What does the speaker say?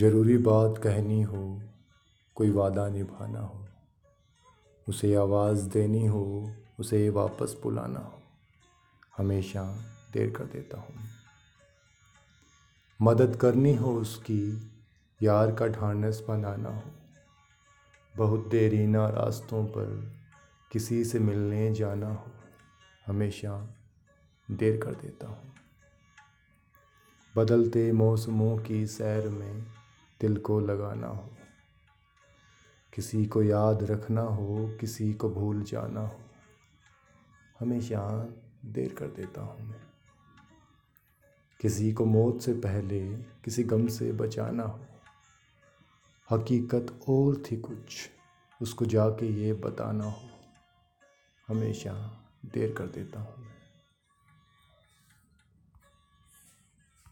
ज़रूरी बात कहनी हो, कोई वादा निभाना हो, उसे आवाज़ देनी हो, उसे वापस बुलाना हो, हमेशा देर कर देता हूँ। मदद करनी हो उसकी, यार का ढांढस बनाना हो, बहुत देरीना रास्तों पर किसी से मिलने जाना हो, हमेशा देर कर देता हूँ। बदलते मौसमों की सैर में दिल को लगाना हो। किसी को याद रखना हो, किसी को भूल जाना हो। हमेशा देर कर देता हूँ मैं। किसी को मौत से पहले, किसी गम से बचाना हो। हकीकत और थी कुछ, उसको जाके ये बताना हो। हमेशा देर कर देता हूँ